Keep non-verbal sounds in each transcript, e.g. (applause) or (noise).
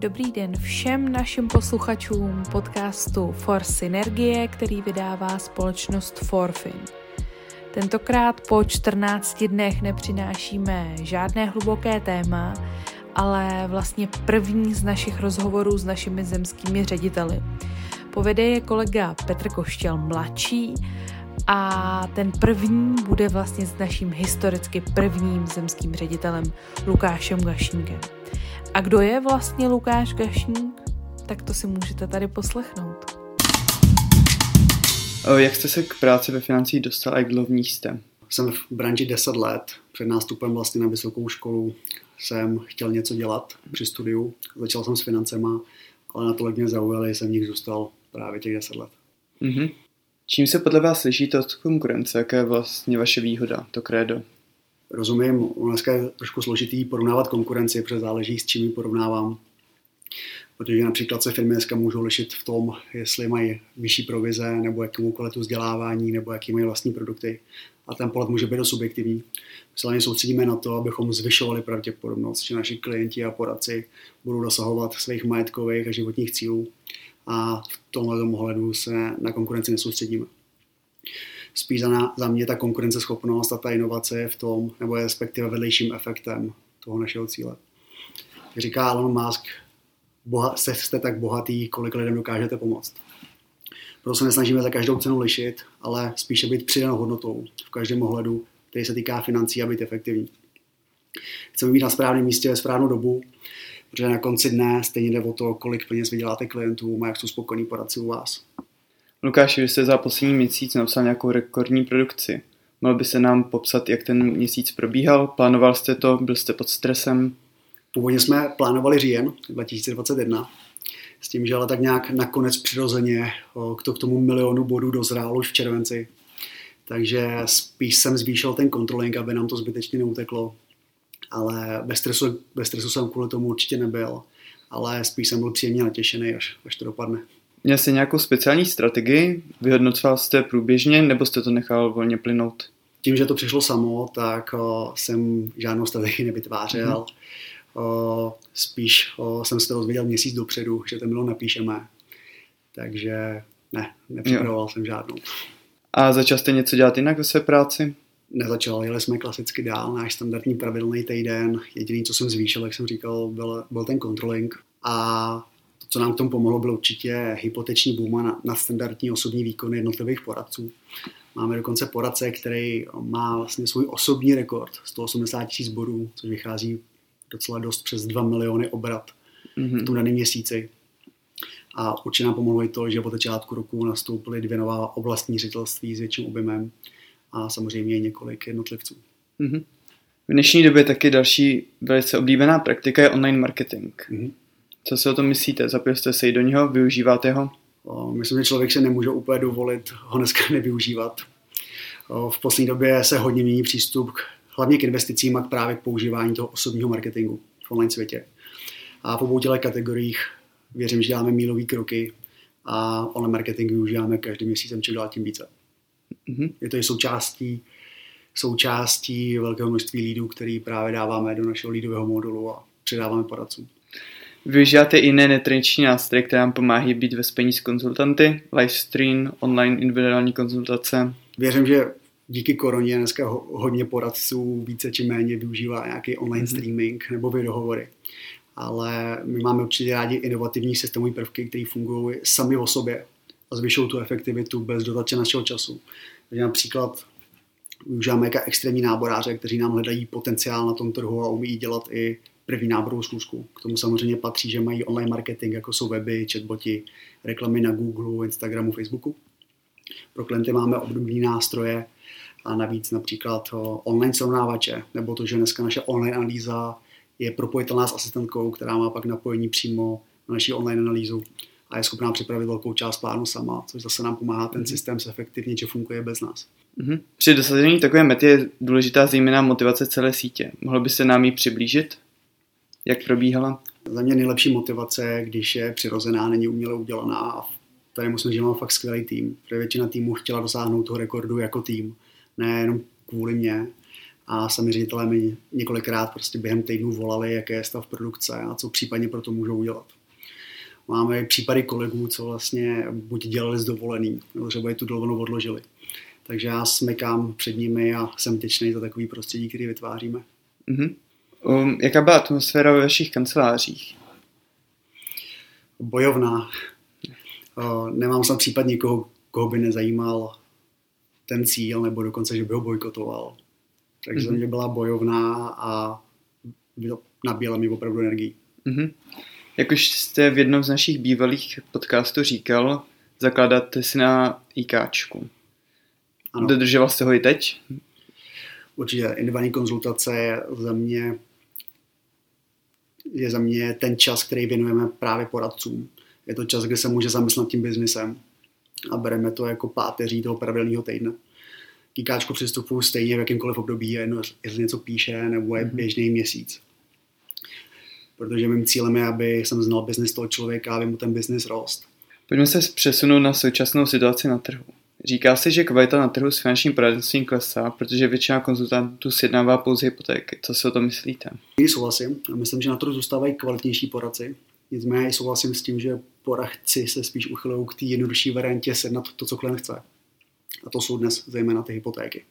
Dobrý den všem našim posluchačům podcastu For Synergie, který vydává společnost Forfin. Tentokrát po 14 dnech nepřinášíme žádné hluboké téma, ale vlastně první z našich rozhovorů s našimi zemskými řediteli. Povede je kolega Petr Koštěl mladší a ten první bude vlastně s naším historicky prvním zemským ředitelem Lukášem Gašníkem. A kdo je vlastně Lukáš Gašník? Tak to si můžete tady poslechnout. Jak jste se k práci ve financích dostal a jak dlouho jste? Jsem v branži 10 let. Před nástupem vlastně na vysokou školu jsem chtěl něco dělat při studiu. Začal jsem s financema, ale natolik mě zaujaly, jsem v nich zůstal právě těch 10 let. Mm-hmm. Čím se podle vás lišíte od konkurence? Jaká je vlastně vaše výhoda, to krédo? Rozumím, dneska je trošku složitý porovnávat konkurenci, protože záleží s čím ji porovnávám. Protože například se firmy dneska můžou lišit v tom, jestli mají vyšší provize, nebo jakou kvalitu vzdělávání, nebo jaký mají vlastní produkty. A ten pohled může být subjektivní. My se soustředíme na to, abychom zvyšovali pravděpodobnost, že naši klienti a poradci budou dosahovat svých majetkových a životních cílů. A v tomhle ohledu se na konkurenci nesoustředíme spíš za, za mě ta konkurenceschopnost a ta inovace je v tom, nebo je respektive vedlejším efektem toho našeho cíle. Říká Elon Musk, boha, jste, jste tak bohatý, kolik lidem dokážete pomoct. Proto se nesnažíme za každou cenu lišit, ale spíše být přidanou hodnotou v každém ohledu, který se týká financí a být efektivní. Chceme být na správném místě ve správnou dobu, protože na konci dne stejně jde o to, kolik peněz vyděláte klientům a jak jsou spokojení poradci u vás. Lukáši, vy jste za poslední měsíc napsal nějakou rekordní produkci. Mohl by se nám popsat, jak ten měsíc probíhal? Plánoval jste to? Byl jste pod stresem? Původně jsme plánovali říjen 2021, s tím, že ale tak nějak nakonec přirozeně k tomu milionu bodů dozrál už v červenci. Takže spíš jsem zvýšil ten kontroling, aby nám to zbytečně neuteklo. Ale bez stresu, bez stresu jsem kvůli tomu určitě nebyl. Ale spíš jsem byl příjemně natěšený, až, až to dopadne. Měl jste nějakou speciální strategii? Vyhodnocoval jste průběžně nebo jste to nechal volně plynout? Tím, že to přišlo samo, tak o, jsem žádnou strategii nevytvářel. Mm-hmm. O, spíš o, jsem se to dozvěděl měsíc dopředu, že ten milion napíšeme. Takže ne, nepřipravoval jo. jsem žádnou. A začal jste něco dělat jinak ve své práci? Nezačal, jeli jsme klasicky dál, náš standardní pravidelný týden. Jediný, co jsem zvýšil, jak jsem říkal, byl, byl ten controlling. A co nám k tomu pomohlo, byl určitě hypoteční boom na, na standardní osobní výkony jednotlivých poradců. Máme dokonce poradce, který má vlastně svůj osobní rekord 180 tisíc bodů, což vychází docela dost přes 2 miliony obrat mm-hmm. v tom daném měsíci. A určitě nám pomohlo i to, že od začátku roku nastoupily dvě nová oblastní ředitelství s větším objemem a samozřejmě několik jednotlivců. Mm-hmm. V dnešní době taky další velice oblíbená praktika je online marketing. Mm-hmm. Co si o tom myslíte? Zapil jste se i do něho? Využíváte ho? Myslím, že člověk se nemůže úplně dovolit ho dneska (laughs) nevyužívat. V poslední době se hodně mění přístup k, hlavně k investicím a k právě k používání toho osobního marketingu v online světě. A v obou těchto kategoriích věřím, že děláme mílové kroky a online marketing využíváme každým měsícem čím dál tím více. Mm-hmm. Je to i součástí, součástí velkého množství lídů, který právě dáváme do našeho lídového modulu a předáváme poradcům. Využíváte i jiné netradiční nástroje, které nám pomáhají být ve spojení s konzultanty, livestream, online individuální konzultace? Věřím, že díky koroně dneska hodně poradců více či méně využívá nějaký online mm-hmm. streaming nebo videohovory. Ale my máme určitě rádi inovativní systémové prvky, které fungují sami o sobě a zvyšují tu efektivitu bez dotace našeho času. Takže například využíváme jaká extrémní náboráře, kteří nám hledají potenciál na tom trhu a umí dělat i první náborovou zkusku. K tomu samozřejmě patří, že mají online marketing, jako jsou weby, chatboti, reklamy na Google, Instagramu, Facebooku. Pro klienty máme obdobné nástroje a navíc například online srovnávače, nebo to, že dneska naše online analýza je propojitelná s asistentkou, která má pak napojení přímo na naši online analýzu a je schopná připravit velkou část plánu sama, což zase nám pomáhá ten mhm. systém efektivně, že funguje bez nás. Mm-hmm. Při dosažení takové mety je důležitá zejména motivace celé sítě. Mohl by se nám ji přiblížit? Jak probíhala? Za mě nejlepší motivace, když je přirozená, není uměle udělaná a tady musím říct, že mám fakt skvělý tým, protože většina týmů chtěla dosáhnout toho rekordu jako tým, ne jenom kvůli mě, a sami ředitelé mi několikrát prostě během týdnů volali, jaké je stav produkce a co případně pro to můžou udělat. Máme případy kolegů, co vlastně buď dělali z dovolený, nebo třeba i tu dovolenou odložili. Takže já smekám před nimi a jsem těčný za takový prostředí, který vytváříme. Mm-hmm. Um, jaká byla atmosféra ve vašich kancelářích? Bojovná. Uh, nemám snad případ někoho, koho by nezajímal ten cíl, nebo dokonce, že by ho bojkotoval. Takže mm-hmm. mě byla bojovná a nabíjela mi opravdu energii. Mm-hmm. Jak už jste v jednom z našich bývalých podcastů říkal, zakládáte si na IKčku. Ano. Dodržoval jste ho i teď? Určitě. Individuální konzultace je za mě je za mě ten čas, který věnujeme právě poradcům. Je to čas, kde se může zamyslet tím biznisem a bereme to jako páteří toho pravidelného týdne. Kíkáčku přistupuju stejně v jakýmkoliv období, jedno, jestli něco píše, nebo je mhm. běžný měsíc. Protože mým cílem je, aby jsem znal biznis toho člověka, aby mu ten biznis rost. Pojďme se přesunout na současnou situaci na trhu. Říká se, že kvalita na trhu s finančním poradenstvím klesá, protože většina konzultantů sjednává pouze hypotéky. Co si o to myslíte? Souhlasím. Myslím, že na trhu zůstávají kvalitnější poradci. Nicméně souhlasím s tím, že poradci se spíš uchylují k té jednodušší variantě sednat to, co klient chce. A to jsou dnes zejména ty hypotéky.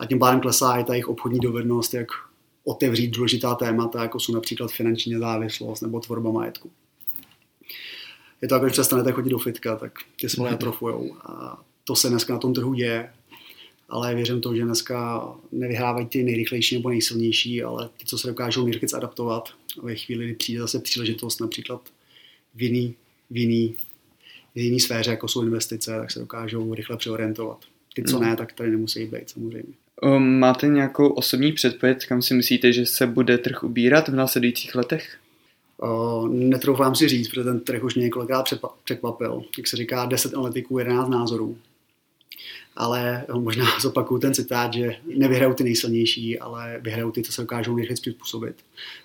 A tím pádem klesá i ta jejich obchodní dovednost, jak otevřít důležitá témata, jako jsou například finanční nezávislost nebo tvorba majetku. Je to jako, když přestanete chodit do fitka, tak ty svaly mhm. atrofujou. A to se dneska na tom trhu děje, ale věřím to, že dneska nevyhrávají ty nejrychlejší nebo nejsilnější, ale ty, co se dokážou nejrychleji adaptovat. A ve chvíli, kdy přijde zase příležitost například v jiný, v jiný, v jiný sféře, jako jsou investice, tak se dokážou rychle přeorientovat. Ty, co mhm. ne, tak tady nemusí být samozřejmě. Um, máte nějakou osobní předpověď, kam si myslíte, že se bude trh ubírat v následujících letech? Uh, netroufám si říct, protože ten trh už mě několikrát překvapil. Jak se říká, 10 analytiků, 11 názorů. Ale možná (laughs) zopakuju ten citát, že nevyhrajou ty nejsilnější, ale vyhrajou ty, co se dokážou nejrychleji přizpůsobit.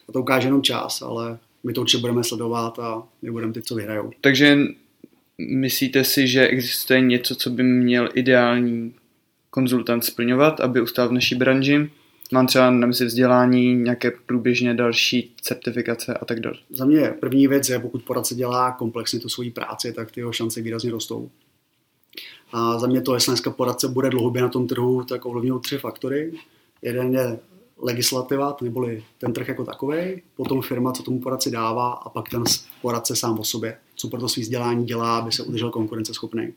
A to ukáže jenom čas, ale my to určitě budeme sledovat a my budeme ty, co vyhrajou. Takže myslíte si, že existuje něco, co by měl ideální konzultant splňovat, aby ustál v naší branži? Mám třeba na mysli vzdělání, nějaké průběžně další certifikace a tak dále. Za mě první věc je, pokud poradce dělá komplexně tu svoji práci, tak ty jeho šance výrazně rostou. A za mě to, jestli dneska poradce bude dlouhodobě na tom trhu, tak ovlivňují tři faktory. Jeden je legislativa, neboli ten trh jako takový, potom firma, co tomu poradci dává a pak ten poradce sám o sobě, co pro to svý vzdělání dělá, aby se udržel konkurenceschopný.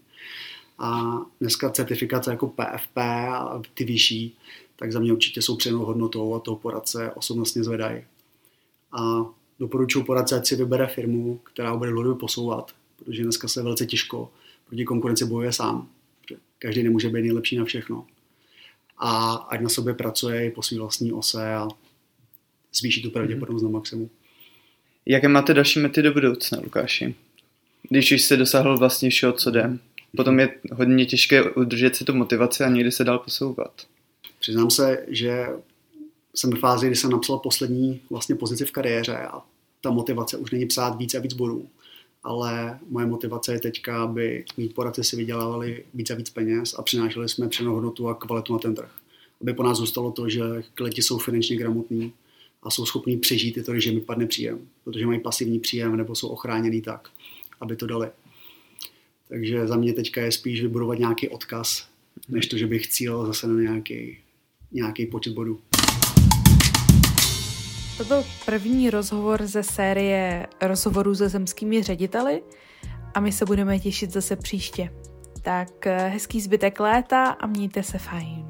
A dneska certifikace jako PFP a ty vyšší, tak za mě určitě jsou přenou hodnotou a toho poradce osobnostně zvedají. A doporučuji poradce, ať si vybere firmu, která ho bude dlouhodobě posouvat, protože dneska se velice těžko proti konkurenci bojuje sám. Každý nemůže být nejlepší na všechno. A ať na sobě pracuje i po své vlastní ose a zvýší tu pravděpodobnost mm-hmm. na maximum. Jaké máte další mety do budoucna, Lukáši? Když už jste dosáhl vlastně všeho, co jde, potom je hodně těžké udržet si tu motivaci a někdy se dál posouvat. Přiznám se, že jsem v fázi, kdy jsem napsal poslední vlastně pozici v kariéře a ta motivace už není psát víc a víc bodů. Ale moje motivace je teďka, aby mít poradci si vydělávali víc a víc peněz a přinášeli jsme přenou hodnotu a kvalitu na ten trh. Aby po nás zůstalo to, že klienti jsou finančně gramotní a jsou schopní přežít i to, že mi padne příjem, protože mají pasivní příjem nebo jsou ochráněný tak, aby to dali. Takže za mě teďka je spíš vybudovat nějaký odkaz, než to, že bych cílil zase na nějaký nějaký počet bodů. To byl první rozhovor ze série rozhovorů se zemskými řediteli a my se budeme těšit zase příště. Tak eh, hezký zbytek léta a mějte se fajn.